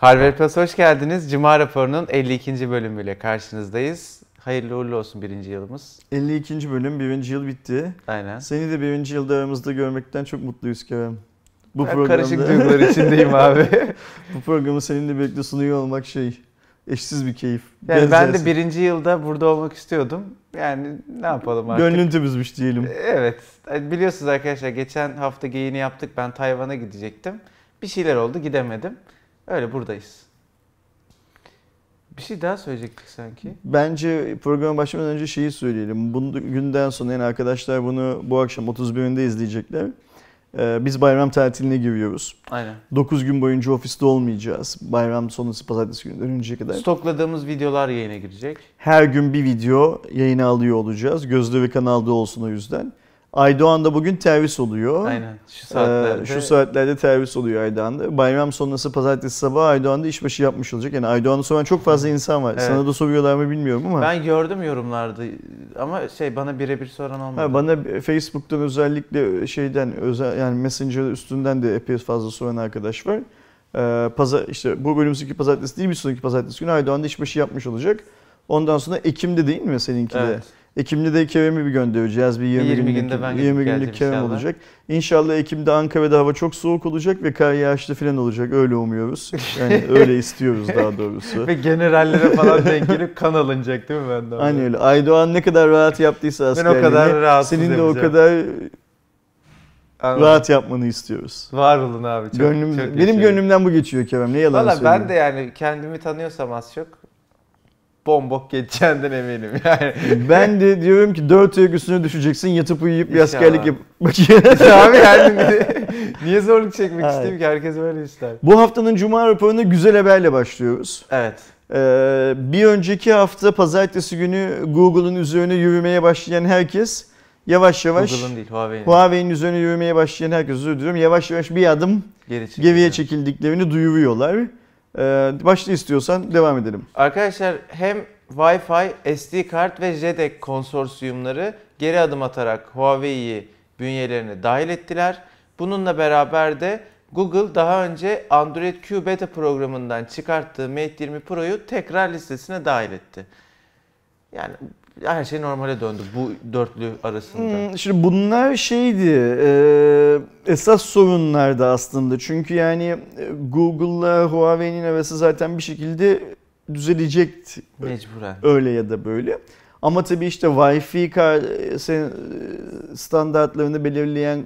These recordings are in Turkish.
Harvard Plus hoş geldiniz. Cuma raporunun 52. bölümüyle karşınızdayız. Hayırlı uğurlu olsun birinci yılımız. 52. bölüm, birinci yıl bitti. Aynen. Seni de birinci yılda aramızda görmekten çok mutluyuz Kerem. Bu ben karışık duygular içindeyim abi. bu programı seninle birlikte sunuyor olmak şey, eşsiz bir keyif. Yani ben de birinci yılda burada olmak istiyordum. Yani ne yapalım artık. Gönlün temizmiş diyelim. Evet. Biliyorsunuz arkadaşlar geçen hafta geyini yaptık. Ben Tayvan'a gidecektim. Bir şeyler oldu gidemedim. Öyle buradayız. Bir şey daha söyleyecektik sanki. Bence programa başlamadan önce şeyi söyleyelim. Bunu günden sonra yani arkadaşlar bunu bu akşam 31'inde izleyecekler. Ee, biz bayram tatiline giriyoruz. Aynen. 9 gün boyunca ofiste olmayacağız. Bayram sonrası pazartesi günü dönünceye kadar. Stokladığımız videolar yayına girecek. Her gün bir video yayına alıyor olacağız. Gözde ve kanalda olsun o yüzden. Aydoğan'da bugün tervis oluyor. Aynen şu saatlerde. Ee, şu saatlerde tervis oluyor Aydoğan'da. Bayram sonrası pazartesi sabahı Aydoğan'da işbaşı yapmış olacak. Yani Aydoğan'ı soran çok fazla insan var. Evet. Sana da soruyorlar mı bilmiyorum ama. Ben gördüm yorumlarda ama şey bana birebir soran olmadı. Ha, bana Facebook'tan özellikle şeyden özel yani Messenger üstünden de epey fazla soran arkadaş var. Ee, pazar, işte bu bölümümüzdeki pazartesi değil bir sonraki pazartesi günü Aydoğan'da işbaşı yapmış olacak. Ondan sonra Ekim'de değil mi seninki de? Evet. Ekim'de de Kerem'i bir göndereceğiz. Bir 20, 20 günde ben 20 günlük Kerem olacak. İnşallah Ekim'de Ankara'da hava çok soğuk olacak ve kar yağışlı falan olacak. Öyle umuyoruz. Yani öyle istiyoruz daha doğrusu. ve generallere falan denk gelip kan alınacak değil mi benden? Aynen öyle. Aydoğan ne kadar rahat yaptıysa askerliğini. Ben o kadar rahat Senin de o kadar Anladım. rahat yapmanı istiyoruz. Var olun abi. Çok, Gönlüm, çok benim gönlümden bu geçiyor Kerem. Ne yalan Valla ben de yani kendimi tanıyorsam az çok bombok geçeceğinden eminim yani. Ben de diyorum ki dört ayak üstüne düşeceksin yatıp uyuyup bir askerlik yap. abi yani niye zorluk çekmek evet. isteyeyim ki herkes böyle ister. Bu haftanın Cuma raporuna güzel haberle başlıyoruz. Evet. Ee, bir önceki hafta pazartesi günü Google'ın üzerine yürümeye başlayan herkes yavaş yavaş Google'ın değil Huawei'nin. Huawei'nin üzerine yürümeye başlayan herkes özür diliyorum. Yavaş yavaş bir adım Geri geriye çekildiklerini duyuruyorlar. Ee, başta istiyorsan devam edelim. Arkadaşlar hem Wi-Fi, SD kart ve JEDEC konsorsiyumları geri adım atarak Huawei'yi bünyelerine dahil ettiler. Bununla beraber de Google daha önce Android Q Beta programından çıkarttığı Mate 20 Pro'yu tekrar listesine dahil etti. Yani her şey normale döndü bu dörtlü arasında. Hmm, şimdi bunlar şeydi e, esas sorunlardı aslında. Çünkü yani e, Google'la Huawei'nin arası zaten bir şekilde düzelecekti. Mecburen. Öyle ya da böyle. Ama tabii işte Wi-Fi standartlarını belirleyen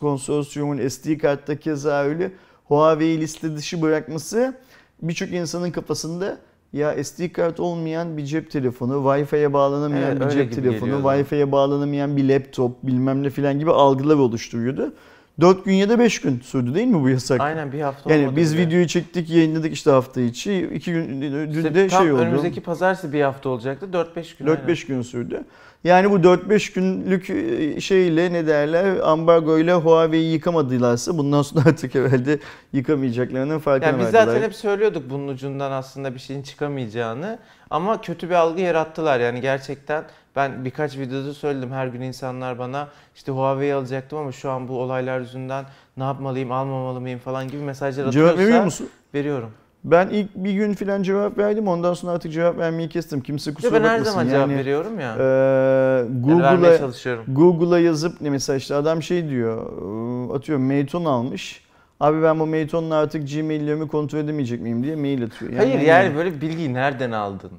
konsorsiyumun SD kartta keza öyle Huawei liste dışı bırakması birçok insanın kafasında ya SD kart olmayan bir cep telefonu, Wi-Fi'ye bağlanamayan evet, bir cep telefonu, Wi-Fi'ye bağlanamayan bir laptop bilmem ne filan gibi algılar oluşturuyordu. 4 gün ya da 5 gün sürdü değil mi bu yasak? Aynen bir hafta Yani biz bile. videoyu çektik, yayınladık işte hafta içi. 2 gün dün işte de şey oldu. Önümüzdeki pazartesi bir hafta olacaktı. 4-5 gün. 4-5 gün sürdü. Yani bu 4-5 günlük e, şeyle ne derler ambargo ile Huawei'yi yıkamadılarsa bundan sonra artık herhalde yıkamayacaklarının farkına yani biz verdiler. zaten hep söylüyorduk bunun ucundan aslında bir şeyin çıkamayacağını ama kötü bir algı yarattılar. Yani gerçekten ben birkaç videoda söyledim her gün insanlar bana işte Huawei alacaktım ama şu an bu olaylar yüzünden ne yapmalıyım almamalı mıyım falan gibi mesajlar atıyorsa Cevap veriyor musun? Veriyorum. Ben ilk bir gün filan cevap verdim. Ondan sonra artık cevap vermeyi kestim. Kimse kusura bakmasın. Ben her zaman yani, cevap veriyorum ya. E, Google'a yani Google'a yazıp ne mesela işte adam şey diyor. Atıyor Meiton almış. Abi ben bu Meiton'la artık Gmail'lerimi kontrol edemeyecek miyim diye mail atıyor. Yani Hayır yani böyle bilgiyi nereden aldın?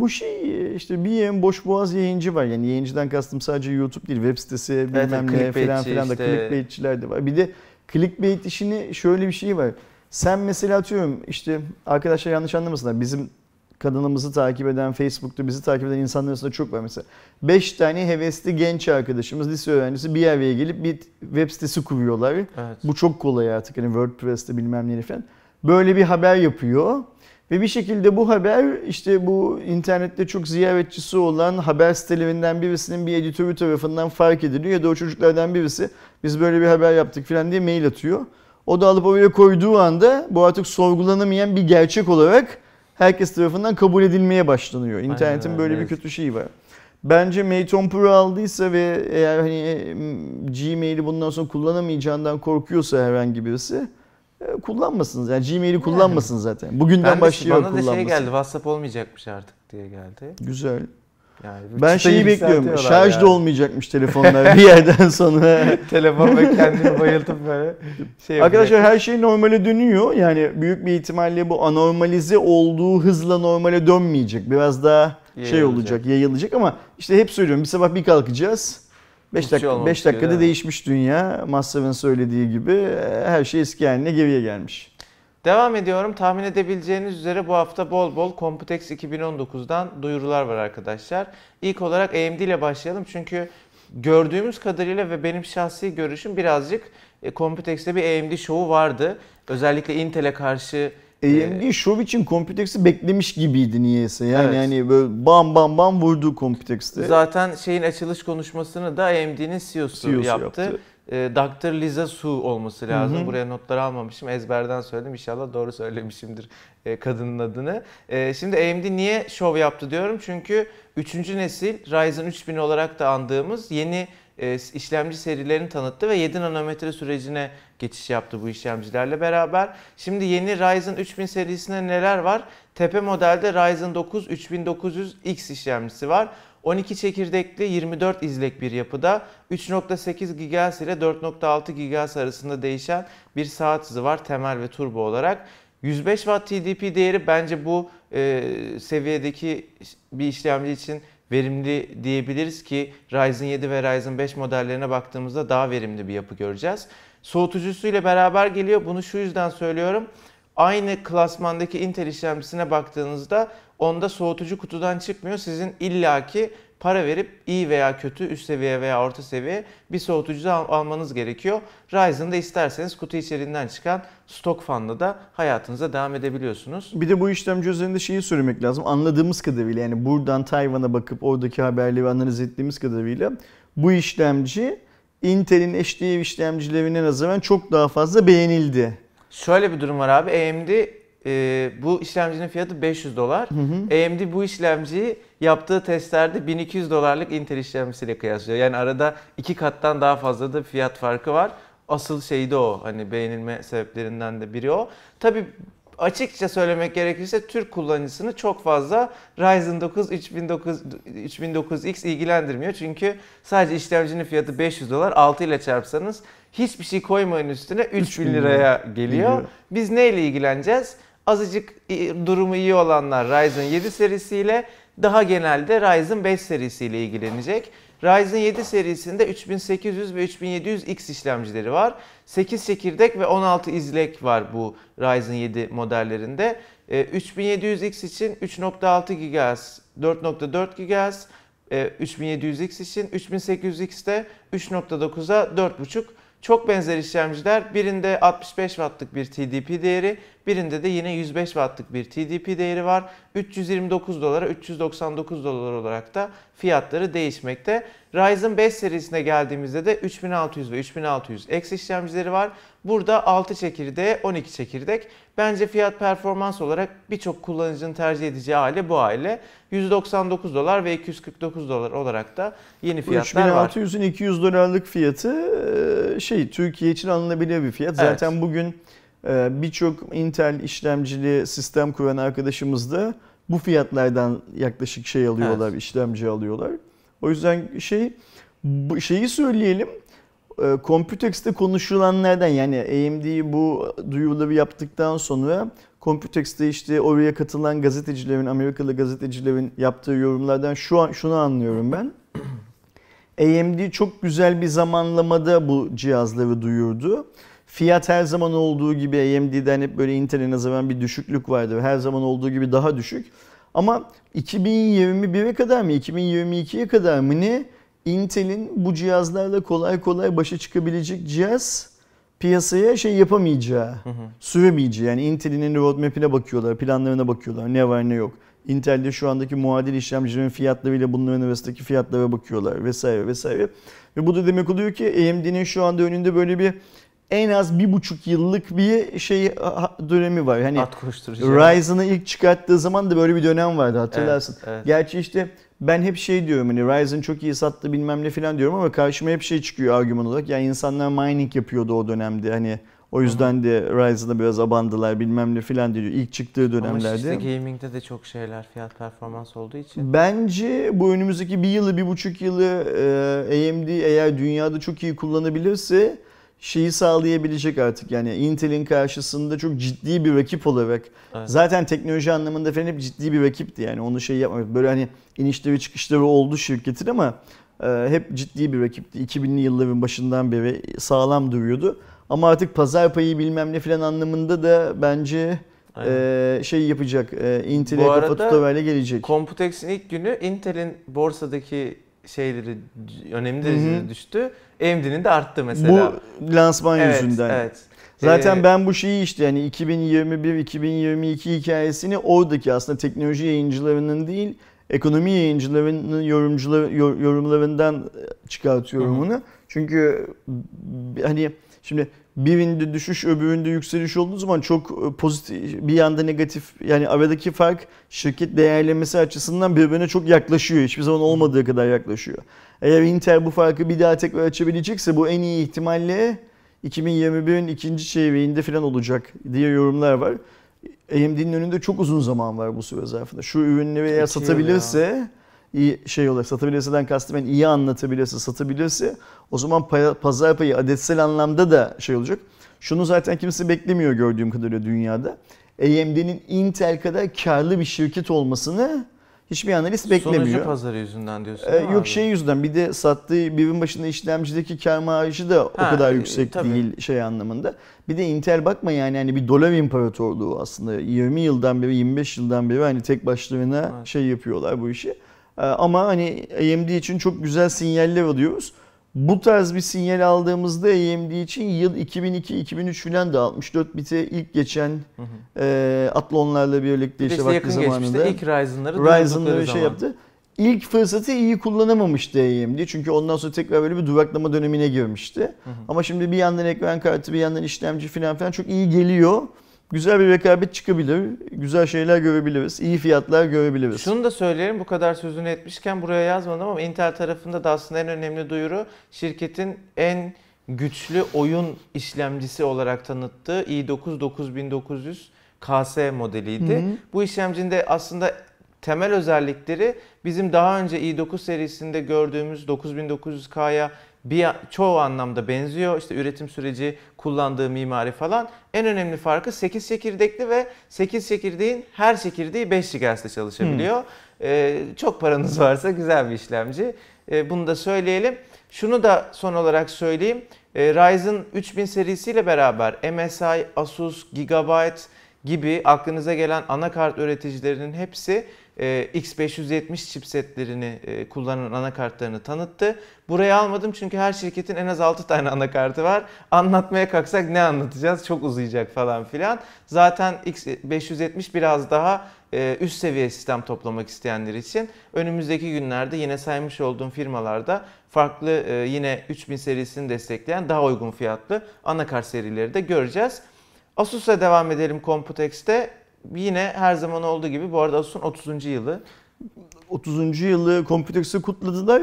Bu şey işte bir yayın boş boğaz yayıncı var. Yani yayıncıdan kastım sadece YouTube değil. Web sitesi bilmem evet, ne falan filan da işte. clickbaitçiler de var. Bir de clickbait işini şöyle bir şey var. Sen mesela atıyorum işte arkadaşlar yanlış anlamasınlar. Bizim kanalımızı takip eden, Facebook'ta bizi takip eden insanlar arasında çok var mesela. 5 tane hevesli genç arkadaşımız, lise öğrencisi bir araya gelip bir web sitesi kuruyorlar. Evet. Bu çok kolay artık hani WordPress'te bilmem ne falan. Böyle bir haber yapıyor. Ve bir şekilde bu haber işte bu internette çok ziyaretçisi olan haber sitelerinden birisinin bir editörü tarafından fark ediliyor ya da o çocuklardan birisi biz böyle bir haber yaptık falan diye mail atıyor. O da alıp oraya koyduğu anda bu artık sorgulanamayan bir gerçek olarak herkes tarafından kabul edilmeye başlanıyor. İnternetin Aynen, böyle evet. bir kötü şeyi var. Bence 10 Pro aldıysa ve eğer hani Gmail'i bundan sonra kullanamayacağından korkuyorsa herhangi birisi e, kullanmasın. Yani Gmail'i kullanmasın yani. zaten. Bugünden ben başlıyor bana kullanması. Bana da şey geldi WhatsApp olmayacakmış artık diye geldi. Güzel. Yani ben şeyi bekliyorum. Şarj yani. da olmayacakmış telefonlar bir yerden sonra. Telefon ve kendini bayıltıp böyle şey Arkadaşlar her şey normale dönüyor. Yani büyük bir ihtimalle bu anormalize olduğu hızla normale dönmeyecek. Biraz daha yayılacak. şey olacak, yayılacak ama işte hep söylüyorum bir sabah bir kalkacağız. 5 dakika 5 dakikada değişmiş dünya. Masrafın söylediği gibi her şey eski haline geriye gelmiş. Devam ediyorum. Tahmin edebileceğiniz üzere bu hafta bol bol Computex 2019'dan duyurular var arkadaşlar. İlk olarak AMD ile başlayalım çünkü gördüğümüz kadarıyla ve benim şahsi görüşüm birazcık e, Computex'te bir AMD şovu vardı. Özellikle Intel'e karşı AMD e, şov için Computex'i beklemiş gibiydi niyeyse. Yani evet. yani böyle bam bam bam vurdu Computex'te. Zaten şeyin açılış konuşmasını da AMD'nin CEO'su, CEO'su yaptı. yaptı e, Dr. Liza Su olması lazım. Hı hı. Buraya notları almamışım. Ezberden söyledim. İnşallah doğru söylemişimdir e, kadının adını. E, şimdi AMD niye şov yaptı diyorum. Çünkü 3. nesil Ryzen 3000 olarak da andığımız yeni e, işlemci serilerini tanıttı ve 7 nanometre sürecine geçiş yaptı bu işlemcilerle beraber. Şimdi yeni Ryzen 3000 serisinde neler var? Tepe modelde Ryzen 9 3900X işlemcisi var. 12 çekirdekli 24 izlek bir yapıda 3.8 GHz ile 4.6 GHz arasında değişen bir saat hızı var temel ve turbo olarak. 105 Watt TDP değeri bence bu e, seviyedeki bir işlemci için verimli diyebiliriz ki Ryzen 7 ve Ryzen 5 modellerine baktığımızda daha verimli bir yapı göreceğiz. Soğutucusu ile beraber geliyor. Bunu şu yüzden söylüyorum. Aynı klasmandaki Intel işlemcisine baktığınızda onda soğutucu kutudan çıkmıyor. Sizin illaki para verip iyi veya kötü üst seviye veya orta seviye bir soğutucu al- almanız gerekiyor. Ryzen'da isterseniz kutu içeriğinden çıkan stok fanla da hayatınıza devam edebiliyorsunuz. Bir de bu işlemci üzerinde şeyi söylemek lazım. Anladığımız kadarıyla yani buradan Tayvan'a bakıp oradaki haberleri analiz ettiğimiz kadarıyla bu işlemci Intel'in HDF işlemcilerine nazaran çok daha fazla beğenildi. Şöyle bir durum var abi. AMD e, bu işlemcinin fiyatı 500 dolar. Hı hı. AMD bu işlemciyi yaptığı testlerde 1200 dolarlık Intel işlemcisiyle kıyaslıyor. Yani arada iki kattan daha fazla da fiyat farkı var. Asıl şey de o. Hani beğenilme sebeplerinden de biri o. Tabi açıkça söylemek gerekirse Türk kullanıcısını çok fazla Ryzen 9 3009, 3009X ilgilendirmiyor. Çünkü sadece işlemcinin fiyatı 500 dolar. 6 ile çarpsanız hiçbir şey koymayın üstüne 3000 liraya geliyor. Biz neyle ilgileneceğiz? Azıcık durumu iyi olanlar Ryzen 7 serisiyle daha genelde Ryzen 5 serisiyle ilgilenecek. Ryzen 7 serisinde 3800 ve 3700X işlemcileri var. 8 çekirdek ve 16 izlek var bu Ryzen 7 modellerinde. 3700X için 3.6 GHz, 4.4 GHz, 3700X için 3800X'te 3.9'a 4.5 çok benzer işlemciler birinde 65 wattlık bir TDP değeri, birinde de yine 105 wattlık bir TDP değeri var. 329 dolara 399 dolar olarak da fiyatları değişmekte. Ryzen 5 serisine geldiğimizde de 3600 ve 3600 X işlemcileri var. Burada 6 çekirdeğe 12 çekirdek. Bence fiyat performans olarak birçok kullanıcının tercih edeceği aile bu aile. 199 dolar ve 249 dolar olarak da yeni fiyatlar var. 3600'ün 200 dolarlık fiyatı şey Türkiye için alınabilir bir fiyat. Evet. Zaten bugün birçok Intel işlemcili sistem kuran arkadaşımız da bu fiyatlardan yaklaşık şey alıyorlar, evet. işlemci alıyorlar. O yüzden şey bu şeyi söyleyelim. E, Computex'te konuşulanlardan yani AMD bu duyuruları yaptıktan sonra Computex'te işte oraya katılan gazetecilerin, Amerikalı gazetecilerin yaptığı yorumlardan şu an şunu anlıyorum ben. AMD çok güzel bir zamanlamada bu cihazları duyurdu. Fiyat her zaman olduğu gibi AMD'den hep böyle Intel'e nazaran bir düşüklük vardı. Her zaman olduğu gibi daha düşük. Ama 2021'e kadar mı 2022'ye kadar mı ne Intel'in bu cihazlarla kolay kolay başa çıkabilecek cihaz piyasaya şey yapamayacağı, hı hı. süremeyeceği. Yani Intel'in roadmap'ine bakıyorlar, planlarına bakıyorlar. Ne var ne yok. Intel'de şu andaki muadil işlemcilerin fiyatlarıyla bunların arasındaki fiyatlara bakıyorlar vesaire vesaire. Ve bu da demek oluyor ki AMD'nin şu anda önünde böyle bir en az bir buçuk yıllık bir şey dönemi var. Hani Ryzen'ı ilk çıkarttığı zaman da böyle bir dönem vardı hatırlarsın. Evet, evet. Gerçi işte ben hep şey diyorum hani Ryzen çok iyi sattı bilmem ne falan diyorum ama karşıma hep şey çıkıyor argüman olarak. Yani insanlar mining yapıyordu o dönemde hani O yüzden de Ryzen'a biraz abandılar bilmem ne filan diyor ilk çıktığı dönemlerde. Ama işte gaming'de de çok şeyler fiyat performans olduğu için. Bence bu önümüzdeki bir yılı bir buçuk yılı AMD eğer dünyada çok iyi kullanabilirse şeyi sağlayabilecek artık. Yani Intel'in karşısında çok ciddi bir rakip olarak evet. zaten teknoloji anlamında falan hep ciddi bir rakipti yani onu şey yapmak. Böyle hani inişleri çıkışları oldu şirketin ama e, hep ciddi bir rakipti. 2000'li yılların başından beri sağlam duruyordu. Ama artık pazar payı bilmem ne falan anlamında da bence e, şey yapacak. E, Intel'e kafa tutar gelecek. Computex'in ilk günü Intel'in borsadaki şeyleri önemli derecede düştü. AMD'nin de arttı mesela. Bu lansman evet, yüzünden. Evet. Zaten ee, ben bu şeyi işte yani 2021-2022 hikayesini oradaki aslında teknoloji yayıncılarının değil ekonomi yayıncılarının yorumcular yorumlarından çıkartıyorum hı. bunu. Çünkü hani şimdi birinde düşüş öbüründe yükseliş olduğu zaman çok e, pozitif bir yanda negatif yani aradaki fark şirket değerlemesi açısından birbirine çok yaklaşıyor. Hiçbir zaman olmadığı kadar yaklaşıyor. Eğer Intel bu farkı bir daha tekrar açabilecekse bu en iyi ihtimalle 2021'in ikinci çeyreğinde falan olacak diye yorumlar var. AMD'nin önünde çok uzun zaman var bu süre zarfında. Şu ürünleri eğer satabilirse iyi şey olur. Satabilirseden kastım ben iyi anlatabilirse, satabilirse o zaman pazar payı adetsel anlamda da şey olacak. Şunu zaten kimse beklemiyor gördüğüm kadarıyla dünyada. AMD'nin Intel kadar karlı bir şirket olmasını hiçbir analist beklemiyor. Sonucu pazarı yüzünden diyorsun ee, Yok abi? şey yüzünden bir de sattığı birin başında işlemcideki kar marjı da ha, o kadar yüksek tabii. değil şey anlamında. Bir de Intel bakma yani hani bir dolar imparatorluğu aslında 20 yıldan beri 25 yıldan beri hani tek başlarına evet. şey yapıyorlar bu işi. Ee, ama hani AMD için çok güzel sinyaller alıyoruz. Bu tarz bir sinyal aldığımızda AMD için yıl 2002-2003 falan da 64 bite ilk geçen hı hı. E, Athlon'larla birlikte işte, işte vakti zamanında ilk Ryzen'ları Ryzen'ları şey yaptı. İlk fırsatı iyi kullanamamıştı AMD. Çünkü ondan sonra tekrar böyle bir duraklama dönemine girmişti. Hı hı. Ama şimdi bir yandan ekran kartı bir yandan işlemci falan filan çok iyi geliyor güzel bir rekabet çıkabilir. Güzel şeyler görebiliriz. iyi fiyatlar görebiliriz. Şunu da söyleyelim bu kadar sözünü etmişken buraya yazmadım ama Intel tarafında da aslında en önemli duyuru şirketin en güçlü oyun işlemcisi olarak tanıttığı i9 9900 KS modeliydi. Hı hı. Bu işlemcinin de aslında temel özellikleri bizim daha önce i9 serisinde gördüğümüz 9900K'ya bir çoğu anlamda benziyor. İşte üretim süreci, kullandığı mimari falan. En önemli farkı 8 çekirdekli ve 8 çekirdeğin her çekirdeği 5 GHz'de çalışabiliyor. Hmm. Ee, çok paranız varsa güzel bir işlemci. Ee, bunu da söyleyelim. Şunu da son olarak söyleyeyim. Ee, Ryzen 3000 serisiyle beraber MSI, Asus, Gigabyte gibi aklınıza gelen anakart üreticilerinin hepsi e, X570 chipsetlerini e, kullanan anakartlarını tanıttı. Buraya almadım çünkü her şirketin en az 6 tane anakartı var. Anlatmaya kalksak ne anlatacağız? Çok uzayacak falan filan. Zaten X570 biraz daha e, üst seviye sistem toplamak isteyenler için önümüzdeki günlerde yine saymış olduğum firmalarda farklı yine 3000 serisini destekleyen daha uygun fiyatlı anakart serileri de göreceğiz. Asus'a devam edelim Computex'te yine her zaman olduğu gibi bu arada Asus'un 30. yılı. 30. yılı Computex'i kutladılar.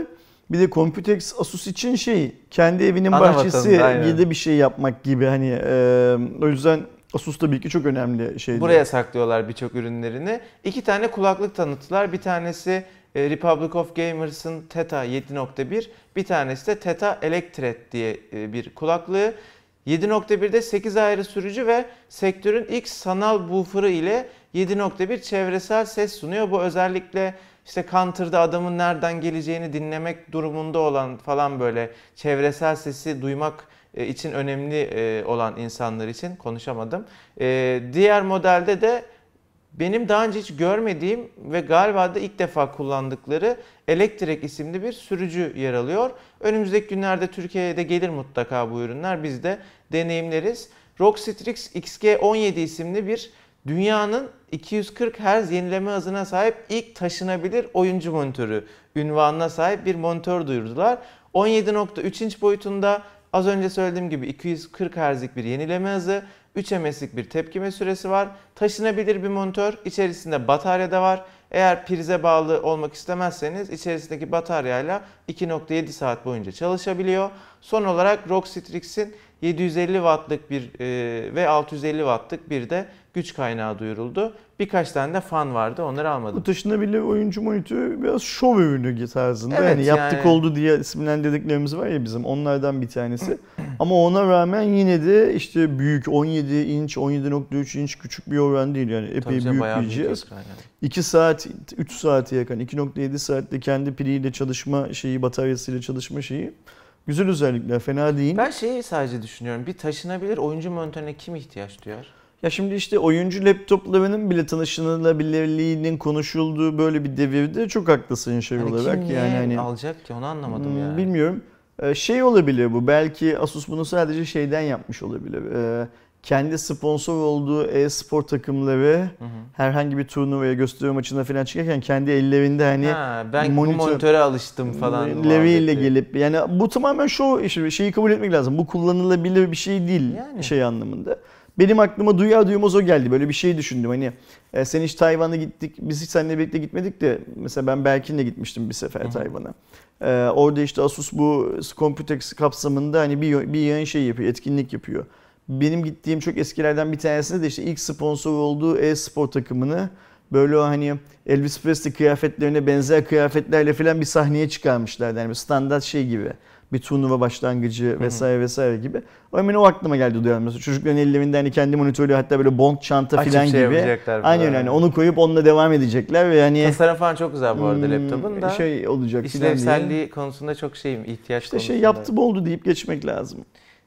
Bir de Computex Asus için şey kendi evinin Ana bahçesi gibi bir şey yapmak gibi hani e, o yüzden Asus tabii ki çok önemli şeydi. Buraya saklıyorlar birçok ürünlerini. İki tane kulaklık tanıttılar. Bir tanesi Republic of Gamers'ın Theta 7.1, bir tanesi de Theta Electret diye bir kulaklığı. 7.1'de 8 ayrı sürücü ve sektörün ilk sanal buffer'ı ile 7.1 çevresel ses sunuyor. Bu özellikle işte Counter'da adamın nereden geleceğini dinlemek durumunda olan falan böyle çevresel sesi duymak e, için önemli e, olan insanlar için konuşamadım. E, diğer modelde de benim daha önce hiç görmediğim ve galiba da ilk defa kullandıkları Electrek isimli bir sürücü yer alıyor. Önümüzdeki günlerde Türkiye'ye de gelir mutlaka bu ürünler. Biz de deneyimleriz. Rockstrix XG17 isimli bir dünyanın 240 Hz yenileme hızına sahip ilk taşınabilir oyuncu monitörü ünvanına sahip bir monitör duyurdular. 17.3 inç boyutunda az önce söylediğim gibi 240 Hz'lik bir yenileme hızı, 3 MS'lik bir tepkime süresi var. Taşınabilir bir monitör, içerisinde batarya da var. Eğer prize bağlı olmak istemezseniz içerisindeki bataryayla 2.7 saat boyunca çalışabiliyor. Son olarak Rockstrix'in 750 wattlık bir e, ve 650 wattlık bir de güç kaynağı duyuruldu. Birkaç tane de fan vardı. Onları almadım. Taşınabilir oyuncu monitörü biraz şov ürünü tarzında. Evet, yani yaptık yani... oldu diye isimlendirdiklerimiz var ya bizim. Onlardan bir tanesi. Ama ona rağmen yine de işte büyük 17 inç, 17.3 inç küçük bir oran değil. Yani epey büyük bir cihaz. Yani. 2 saat, 3 saate yakın, 2.7 saatte kendi piliyle çalışma şeyi, bataryasıyla çalışma şeyi. Güzel özellikler, fena değil. Ben şeyi sadece düşünüyorum. Bir taşınabilir oyuncu monitörüne kim ihtiyaç duyar? Ya şimdi işte oyuncu laptoplarının bile tanışılabilirliğinin konuşulduğu böyle bir devirde çok haklısın şey hani olarak. Kim yani hani alacak ki onu anlamadım hmm, yani. Bilmiyorum. Ee, şey olabilir bu. Belki Asus bunu sadece şeyden yapmış olabilir. Ee, kendi sponsor olduğu e-spor takımları hı hı. herhangi bir turnuvaya gösteri maçına falan çıkarken kendi ellerinde hani ha, ben monitör, monitöre alıştım falan levyiyle gelip yani bu tamamen şu şeyi kabul etmek lazım. Bu kullanılabilir bir şey değil yani. şey anlamında. Benim aklıma duyar duymaz o geldi. Böyle bir şey düşündüm. Hani e, sen hiç Tayvan'a gittik. Biz hiç seninle birlikte gitmedik de mesela ben Berkin'le gitmiştim bir sefer Tayvan'a. E, orada işte Asus bu Computex kapsamında hani bir, bir yayın şey yapıyor, etkinlik yapıyor. Benim gittiğim çok eskilerden bir tanesinde de işte ilk sponsor olduğu e-spor takımını böyle o hani Elvis Presley kıyafetlerine benzer kıyafetlerle falan bir sahneye çıkarmışlardı. Yani standart şey gibi bir turnuva başlangıcı vesaire vesaire gibi. O hemen o aklıma geldi duyalım. Mesela çocukların ellerinde hani kendi monitörü hatta böyle bond çanta falan şey gibi. Aynen yani onu koyup onunla devam edecekler ve yani tasarım falan çok güzel bu arada hmm, laptopun da. Şey olacak İşlevselliği konusunda çok şeyim ihtiyaç İşte şey yaptım oldu deyip geçmek lazım.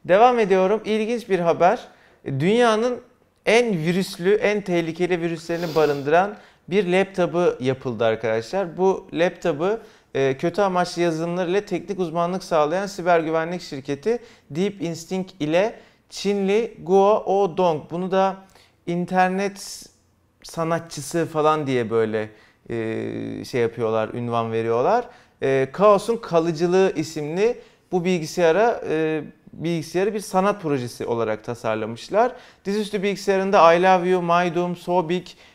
Devam ediyorum. İlginç bir haber. Dünyanın en virüslü, en tehlikeli virüslerini barındıran bir laptopu yapıldı arkadaşlar. Bu laptopu kötü amaçlı yazılımlar ile teknik uzmanlık sağlayan siber güvenlik şirketi Deep Instinct ile Çinli Guo Odong. Bunu da internet sanatçısı falan diye böyle e, şey yapıyorlar, ünvan veriyorlar. E, Kaos'un Kalıcılığı isimli bu bilgisayara bilgisayarı bir sanat projesi olarak tasarlamışlar. Dizüstü bilgisayarında I Love You, My Doom, So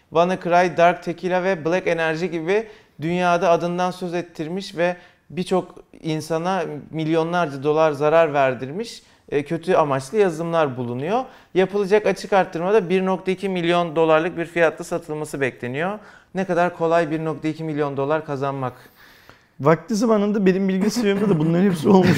WannaCry, Dark Tequila ve Black Energy gibi dünyada adından söz ettirmiş ve birçok insana milyonlarca dolar zarar verdirmiş e, kötü amaçlı yazılımlar bulunuyor. Yapılacak açık arttırmada 1.2 milyon dolarlık bir fiyatla satılması bekleniyor. Ne kadar kolay 1.2 milyon dolar kazanmak. Vakti zamanında benim bilgisayarımda da bunların hepsi olmuş.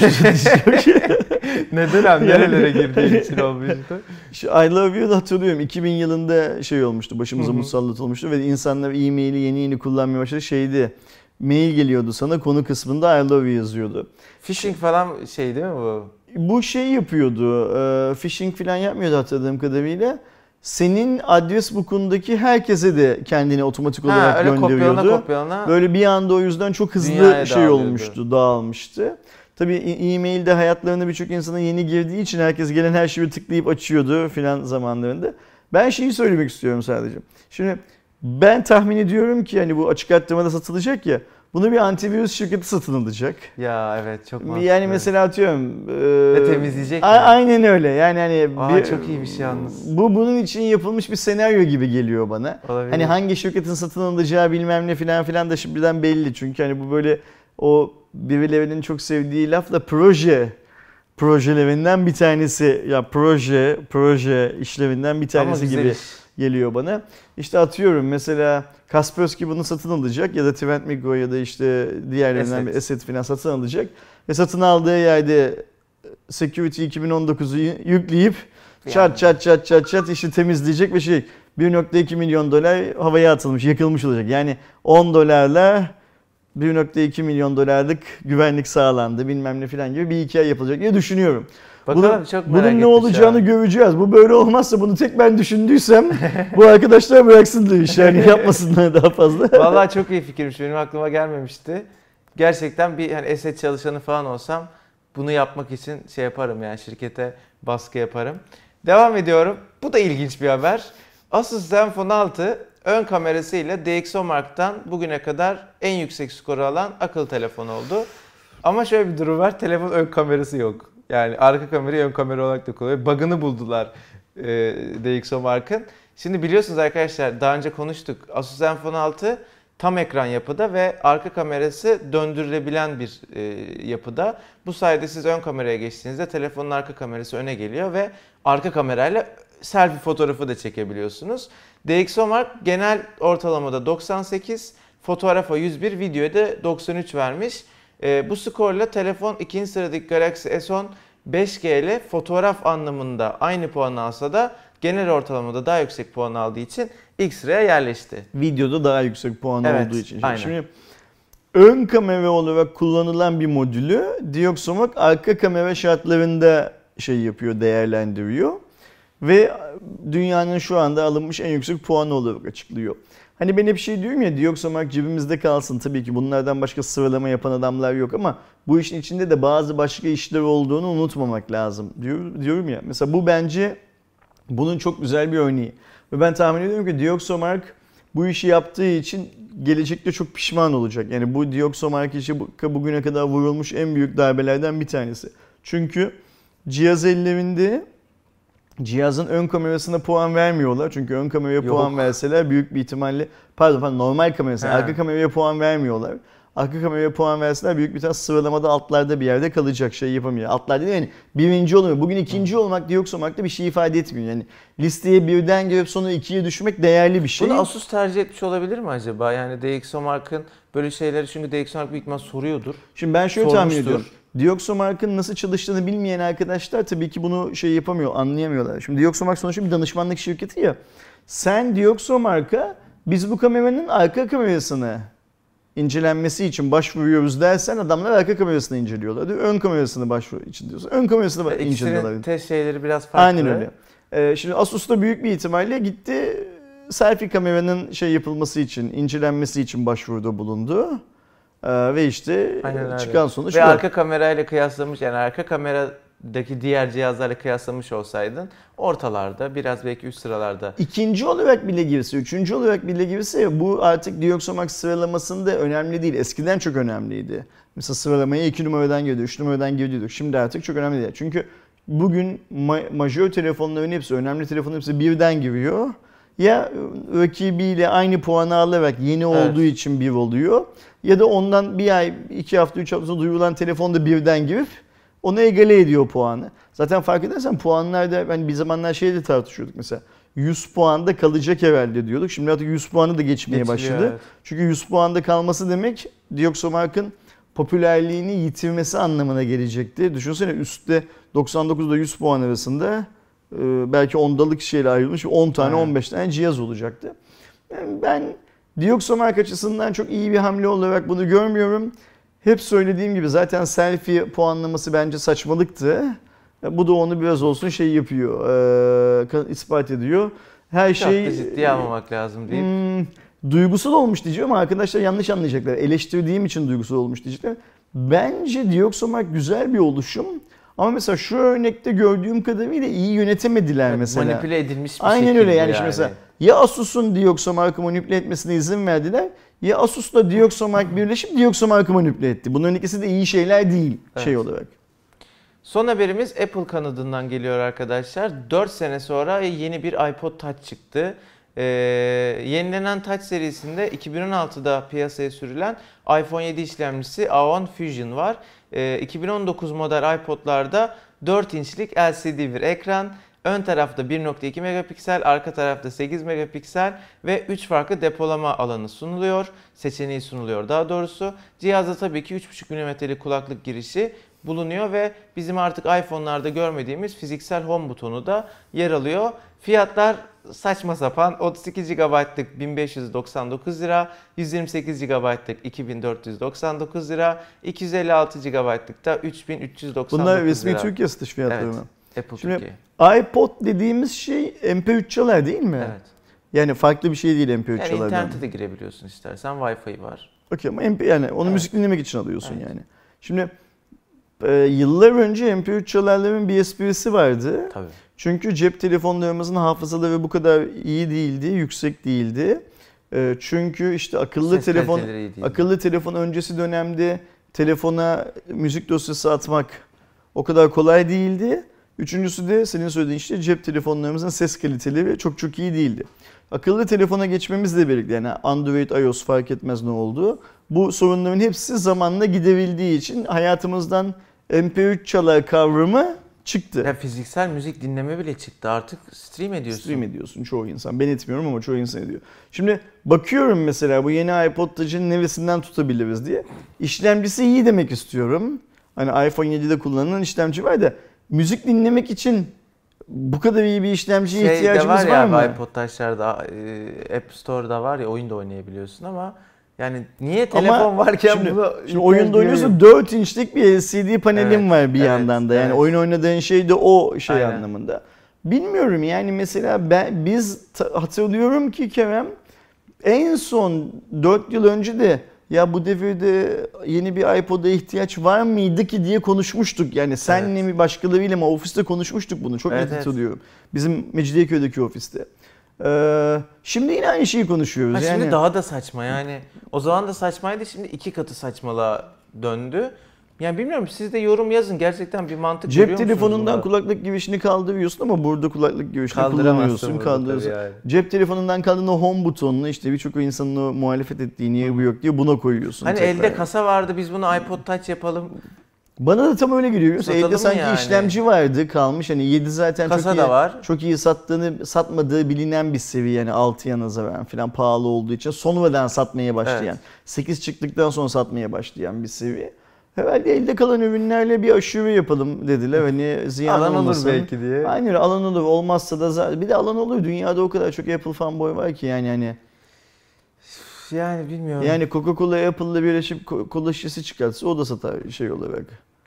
Neden abi? Nerelere girdiği için olmuştu? Şu I Love You'da hatırlıyorum. 2000 yılında şey olmuştu. Başımıza musallat olmuştu. Ve insanlar e-maili yeni yeni kullanmaya başladı. Şeydi mail geliyordu sana konu kısmında I love you yazıyordu. Phishing falan şey değil mi bu? Bu şey yapıyordu. E, phishing falan yapmıyordu hatırladığım kadarıyla. Senin adres book'undaki herkese de kendini otomatik olarak ha, öyle gönderiyordu. Kopyalana, kopyalana Böyle bir anda o yüzden çok hızlı şey olmuştu, dağılmıştı. Tabii e-mailde hayatlarına birçok insanın yeni girdiği için herkes gelen her şeyi tıklayıp açıyordu filan zamanlarında. Ben şeyi söylemek istiyorum sadece. Şimdi ben tahmin ediyorum ki hani bu açık arttırmada satılacak ya. Bunu bir antivirüs şirketi satın alacak. Ya evet çok mantıklı. Yani mesela atıyorum. E, Ve temizleyecek a- mi? Aynen öyle. Yani hani Aa, bir, çok iyi bir şey yalnız. Bu bunun için yapılmış bir senaryo gibi geliyor bana. Olabilir. Hani hangi şirketin satın alacağı bilmem ne filan filan da şimdiden belli. Çünkü hani bu böyle o birilerinin çok sevdiği lafla proje projelerinden bir tanesi ya proje proje işlevinden bir tanesi gibi iş. Geliyor bana. İşte atıyorum mesela Kaspersky bunu satın alacak ya da Trend Micro ya da işte diğerlerinden bir asset falan satın alacak ve satın aldığı yerde Security 2019'u yükleyip yani. çat çat çat çat çat işi temizleyecek ve şey 1.2 milyon dolar havaya atılmış, yakılmış olacak. Yani 10 dolarla 1.2 milyon dolarlık güvenlik sağlandı bilmem ne filan gibi bir hikaye yapılacak diye düşünüyorum. Bakalım bunun, çok merak Bunun ne olacağını göreceğiz. Bu böyle olmazsa bunu tek ben düşündüysem bu arkadaşlar bıraksın diye iş yani yapmasınlar daha fazla. Vallahi çok iyi fikirmiş. Benim aklıma gelmemişti. Gerçekten bir yani eset çalışanı falan olsam bunu yapmak için şey yaparım yani şirkete baskı yaparım. Devam ediyorum. Bu da ilginç bir haber. Asus Zenfone 6 ön kamerasıyla DxOMark'tan bugüne kadar en yüksek skoru alan akıllı telefon oldu. Ama şöyle bir durum var. Telefon ön kamerası yok. Yani arka kamerayı ön kamera olarak da kullanıyor. Bug'ını buldular e, DxOMark'ın. Şimdi biliyorsunuz arkadaşlar daha önce konuştuk. Asus Zenfone 6 tam ekran yapıda ve arka kamerası döndürülebilen bir e, yapıda. Bu sayede siz ön kameraya geçtiğinizde telefonun arka kamerası öne geliyor ve arka kamerayla selfie fotoğrafı da çekebiliyorsunuz. DxOMark genel ortalamada 98, fotoğrafa 101, videoya da 93 vermiş. E, bu skorla telefon ikinci sıradaki Galaxy S10 5G ile fotoğraf anlamında aynı puan alsa da genel ortalamada daha yüksek puan aldığı için ilk sıraya yerleşti. Videoda daha yüksek puan Evet, olduğu için. aynen. Şimdi ön kamera olarak kullanılan bir modülü Dioxomark arka kamera şartlarında şey yapıyor, değerlendiriyor ve dünyanın şu anda alınmış en yüksek puanı olarak açıklıyor. Hani ben hep şey diyorum ya Dioxomark cebimizde kalsın. Tabii ki bunlardan başka sıralama yapan adamlar yok ama bu işin içinde de bazı başka işler olduğunu unutmamak lazım diyor, diyorum ya. Mesela bu bence bunun çok güzel bir örneği. Ve ben tahmin ediyorum ki Dioxomark bu işi yaptığı için gelecekte çok pişman olacak. Yani bu Dioxomark işi bu- bugüne kadar vurulmuş en büyük darbelerden bir tanesi. Çünkü cihaz ellerinde cihazın ön kamerasına puan vermiyorlar. Çünkü ön kameraya Yok. puan verseler büyük bir ihtimalle pardon, pardon normal kamerasına He. arka kameraya puan vermiyorlar. Arka kameraya puan verseler büyük bir ihtimalle sıralamada altlarda bir yerde kalacak şey yapamıyor. Altlarda değil yani birinci olmuyor. Bugün ikinci olmak Dioxomark'ta bir şey ifade etmiyor. Yani listeye birden girip sonra ikiye düşmek değerli bir şey. Bunu Asus tercih etmiş olabilir mi acaba? Yani DxOMark'ın böyle şeyleri çünkü DxOMark büyük ihtimal soruyordur. Şimdi ben şöyle tahmin Sormuştur. ediyorum. Dioxomark'ın nasıl çalıştığını bilmeyen arkadaşlar tabii ki bunu şey yapamıyor, anlayamıyorlar. Şimdi Dioxomark sonuçta bir danışmanlık şirketi ya. Sen Dioxomark'a biz bu kameranın arka kamerasını incelenmesi için başvuruyoruz dersen adamlar arka kamerasını inceliyorlar. diyor. Ön kamerasını başvuru için diyorsun. Ön kamerasını bak- inceliyorlar. Test şeyleri biraz farklı. Aynen öyle. Ee, şimdi Asus da büyük bir ihtimalle gitti selfie kameranın şey yapılması için, incelenmesi için başvuruda bulundu. Ee, ve işte Aynen öyle. çıkan sonuç Ve bu. arka kamerayla kıyaslamış yani arka kameradaki diğer cihazlarla kıyaslamış olsaydın ortalarda biraz belki üst sıralarda İkinci olarak bile girse, üçüncü olarak bile girse bu artık Dioxomark sıralamasında önemli değil. Eskiden çok önemliydi. Mesela sıralamaya iki numaradan giriyordu, üç numaradan giriyorduk. Şimdi artık çok önemli değil. Çünkü bugün ma- majör telefonların hepsi, önemli telefonların hepsi birden giriyor. Ya rakibiyle aynı puanı alarak yeni Evet. olduğu için bir oluyor. Ya da ondan bir ay, iki hafta, üç hafta sonra duyurulan telefon da birden girip onu egale ediyor puanı. Zaten fark edersen puanlarda hani bir zamanlar şeyde tartışıyorduk mesela. 100 puanda kalacak herhalde diyorduk. Şimdi artık 100 puanı da geçmeye Geçiliyor, başladı. evet. Çünkü 100 puanda kalması demek Dioxomark'ın popülerliğini yitirmesi anlamına gelecekti. Düşünsene üstte 99'da 100 puan arasında belki ondalık şeyle ayrılmış 10 tane Aynen. 15 tane cihaz olacaktı. Yani Ben Dioxomark açısından çok iyi bir hamle olarak bunu görmüyorum. Hep söylediğim gibi zaten selfie puanlaması bence saçmalıktı. E, Bu da onu biraz olsun şey yapıyor, e, ka- ispat ediyor. Her çok şey da ciddiye almamak lazım deyip Hmm, duygusal olmuş diyeceğim ama arkadaşlar yanlış anlayacaklar. Eleştirdiğim için duygusal olmuş diyecekler. Bence Dioxomark güzel bir oluşum. Ama mesela şu örnekte gördüğüm kadarıyla iyi yönetemediler mesela. manipüle edilmiş bir Aynen öyle yani, şimdi mesela ya Asus'un Dioxomark'ı manipüle etmesine izin verdiler ya Asus'la Dioxomark birleşip Dioxomark'ı manipüle etti. Bunların ikisi de iyi şeyler değil şey Evet. olarak. Son haberimiz Apple kanadından geliyor arkadaşlar. 4 sene sonra yeni bir iPod Touch çıktı. Ee, yenilenen Touch serisinde 2016'da piyasaya sürülen iPhone 7 işlemcisi A10 Fusion var. Ee, 2019 model iPod'larda 4 inçlik LCD bir ekran, ön tarafta 1.2 megapiksel, arka tarafta 8 megapiksel ve 3 farklı depolama alanı sunuluyor. Seçeneği sunuluyor daha doğrusu. Cihazda tabii ki 3.5 mm'lik kulaklık girişi bulunuyor ve bizim artık iPhone'larda görmediğimiz fiziksel home butonu da yer alıyor. Fiyatlar saçma sapan 32 GB'lık 1599 lira, 128 GB'lık 2499 lira, 256 GB'lık da 3399 Bunlar resmi lira. Türkiye satış fiyatları Evet. mı? Apple Şimdi- Türkiye. iPod dediğimiz şey MP3 çalar değil mi? Evet. Yani farklı bir şey değil MP3 Yani çalardan. internete de girebiliyorsun istersen. Wi-Fi var. Okey ama MP yani onu Evet. müzik dinlemek için alıyorsun Evet. yani. Şimdi e, yıllar önce MP3 çalarların bir esprisi vardı. Tabii. Çünkü cep telefonlarımızın hafızaları bu kadar iyi değildi, yüksek değildi. E, çünkü işte akıllı Ses telefon akıllı telefon öncesi dönemde telefona müzik dosyası atmak o kadar kolay değildi. Üçüncüsü de senin söylediğin işte cep telefonlarımızın ses kaliteleri çok çok iyi değildi. Akıllı telefona geçmemizle birlikte yani Android, iOS fark etmez ne oldu. Bu sorunların hepsi zamanla giderildiği için hayatımızdan MP3 çalar kavramı çıktı. Ya fiziksel müzik dinleme bile çıktı artık stream ediyorsun. Stream ediyorsun çoğu insan. Ben etmiyorum ama çoğu insan ediyor. Şimdi bakıyorum mesela bu yeni iPod Touch'ın neresinden tutabiliriz diye. İşlemcisi iyi demek istiyorum. Hani iPhone 7'de kullanılan işlemci var da müzik dinlemek için bu kadar iyi bir işlemciye şey ihtiyacımız var, var, ya, mı? iPod Touch'larda e, App Store'da var ya oyun da oynayabiliyorsun ama yani niye telefon Ama varken şimdi, bunu Şimdi oyunda oynuyorsun 4 inçlik bir LCD panelim Evet, var bir evet, yandan da. Yani evet. oyun oynadığın şey de o şey Aynen. anlamında. Bilmiyorum yani mesela ben biz hatırlıyorum ki Kerem en son 4 yıl önce de ya bu devirde yeni bir iPod'a ihtiyaç var mıydı ki diye konuşmuştuk. Yani senle mi başkalarıyla mı ofiste konuşmuştuk bunu. Çok Evet, net evet. hatırlıyorum. Bizim Mecidiyeköy'deki ofiste. Ee, şimdi yine aynı şeyi konuşuyoruz. Ha, yani Şimdi daha da saçma yani. O zaman da saçmaydı şimdi iki katı saçmalığa döndü. Yani bilmiyorum siz de yorum yazın. Gerçekten bir mantık Cep görüyor telefonundan kulaklık girişini kaldırıyorsun ama burada kulaklık girişini kullanıyorsun. Kaldırıyorsun. yani. Cep telefonundan o home butonunu işte birçok insanın o muhalefet ettiği niye bu yok diye buna koyuyorsun. Hani tekrar. elde kasa vardı biz bunu iPod Touch yapalım. Bana da tam öyle geliyor. Satalım Elde mı sanki yani? işlemci vardı kalmış. Hani 7 zaten Kasa çok iyi, da var. çok iyi sattığını satmadığı bilinen bir seviye yani 6'ya nazaran falan pahalı olduğu için sonradan satmaya başlayan. Evet. 8 çıktıktan sonra satmaya başlayan bir seviye. Herhalde elde kalan ürünlerle bir aşure yapalım dediler. Hani ziyan Alan olur olmasın. belki diye. Aynen alan olur. Olmazsa da zaten. Bir de alan olur. Dünyada o kadar çok Apple fanboy var ki yani hani. Yani bilmiyorum. Yani Coca-Cola Apple'la birleşip ko- kola şişesi çıkartsa o da satar şey olarak.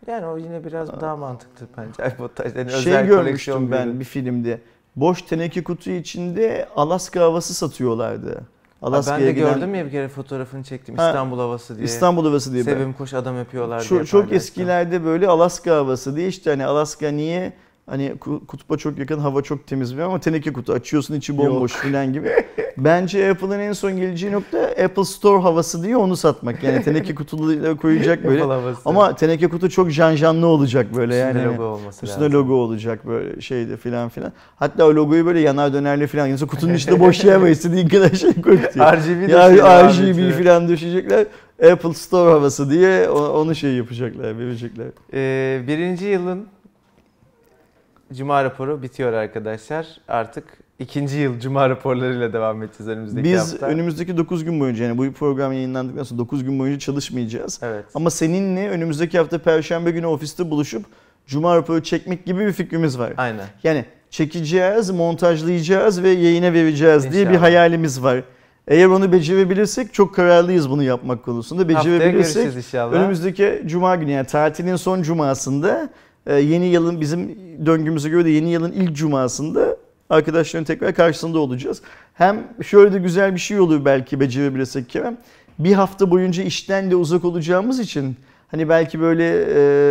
Yani o yine biraz daha mantıklı bence iPod Touch. Yani şey özel görmüştüm koleksiyon ben bir bir filmde. Boş teneke kutu içinde Alaska havası satıyorlardı. Aa, Alaska'ya ben de giden gördüm ya bir kere fotoğrafını çektim Ha, İstanbul havası diye. İstanbul havası diye. ben- Sevim koş adam öpüyorlar diye. Çok, çok paylaştım. eskilerde böyle Alaska havası diye işte hani Alaska niye hani ku- kutba çok yakın hava çok temiz bir ama teneke kutu açıyorsun içi bomboş falan gibi. Bence Apple'ın en son geleceği nokta Apple Store havası diye onu satmak. Yani teneke kutuları koyacak böyle. Ama teneke kutu çok janjanlı olacak böyle yani. Üstünde logo olması Üstünde lazım. logo olacak böyle şeyde filan filan. Hatta o logoyu böyle yanar dönerli filan. Yani kutunun içinde boş yer var istediğin kadar şey koy diye. RGB de Ya RGB filan düşecekler. Apple Store havası diye onu şey yapacaklar, verecekler. Ee, birinci yılın Cuma raporu bitiyor arkadaşlar. Artık ikinci yıl Cuma raporlarıyla devam edeceğiz önümüzdeki Biz hafta. önümüzdeki 9 gün boyunca yani bu program yayınlandıktan sonra 9 gün boyunca çalışmayacağız. Evet. Ama seninle önümüzdeki hafta Perşembe günü ofiste buluşup Cuma raporu çekmek gibi bir fikrimiz var. Aynen. Yani çekeceğiz, montajlayacağız ve yayına vereceğiz diye bir İnşallah. hayalimiz var. Eğer onu becerebilirsek çok kararlıyız bunu yapmak konusunda. Becerebilirsek inşallah. önümüzdeki cuma günü yani tatilin son cumasında yeni yılın bizim döngümüze göre de yeni yılın ilk cumasında arkadaşların tekrar karşısında olacağız. Hem şöyle de güzel bir şey olur belki becerebilirsek Kerem. Bir hafta boyunca işten de uzak olacağımız için hani belki böyle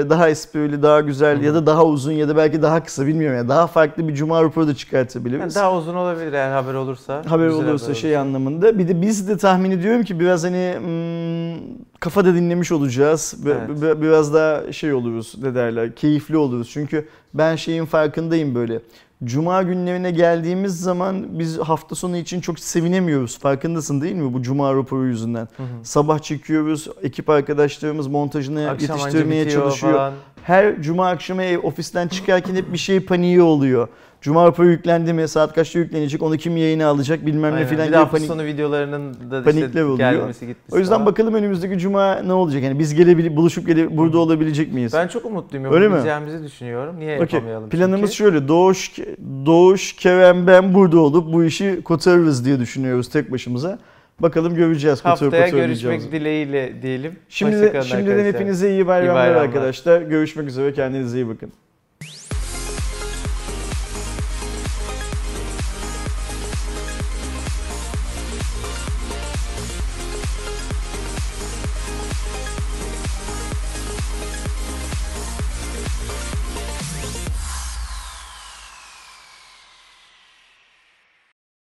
e, daha esprili, daha güzel ya da daha uzun ya da belki daha kısa bilmiyorum ya daha farklı bir cuma raporu da çıkartabiliriz. Yani daha uzun olabilir eğer haber olursa. haber olursa haber şey anlamında. Bir de biz de tahmin ediyorum ki biraz hani hmm, kafada dinlemiş olacağız. Evet. bi- Biraz daha şey oluruz ne derler keyifli oluruz. Çünkü ben şeyin farkındayım böyle. Cuma günlerine geldiğimiz zaman biz hafta sonu için çok sevinemiyoruz. Farkındasın değil mi bu cuma raporu yüzünden? Hı hı. Sabah çekiyoruz, ekip arkadaşlarımız montajını Akşam yetiştirmeye çalışıyor. falan. Her cuma akşamı ev, ofisten çıkarken hep bir şey paniği oluyor. Cuma raporu yüklendi mi, saat kaçta yüklenecek, onu kim yayına alacak bilmem ne Aynen. filan Bir hafta panik. sonu videolarının da işte oluyor. gelmesi gitmesi O yüzden falan. bakalım önümüzdeki cuma ne olacak? Yani biz gelebil buluşup gele burada olabilecek miyiz? Ben çok umutluyum. Öyle mi? Düşünüyorum. Niye Okey. yapamayalım? Planımız çünkü? şöyle. Doğuş, Doğuş, Kerem, ben burada olup bu işi kotarırız diye düşünüyoruz tek başımıza. Bakalım göreceğiz Haftaya kotarmayacağımızı. görüşmek dileğiyle diyelim. Şimdi şimdiden arkadaşlar. hepinize iyi bayramlar, bayramlar. arkadaşlar. Görüşmek üzere. Kendinize iyi bakın.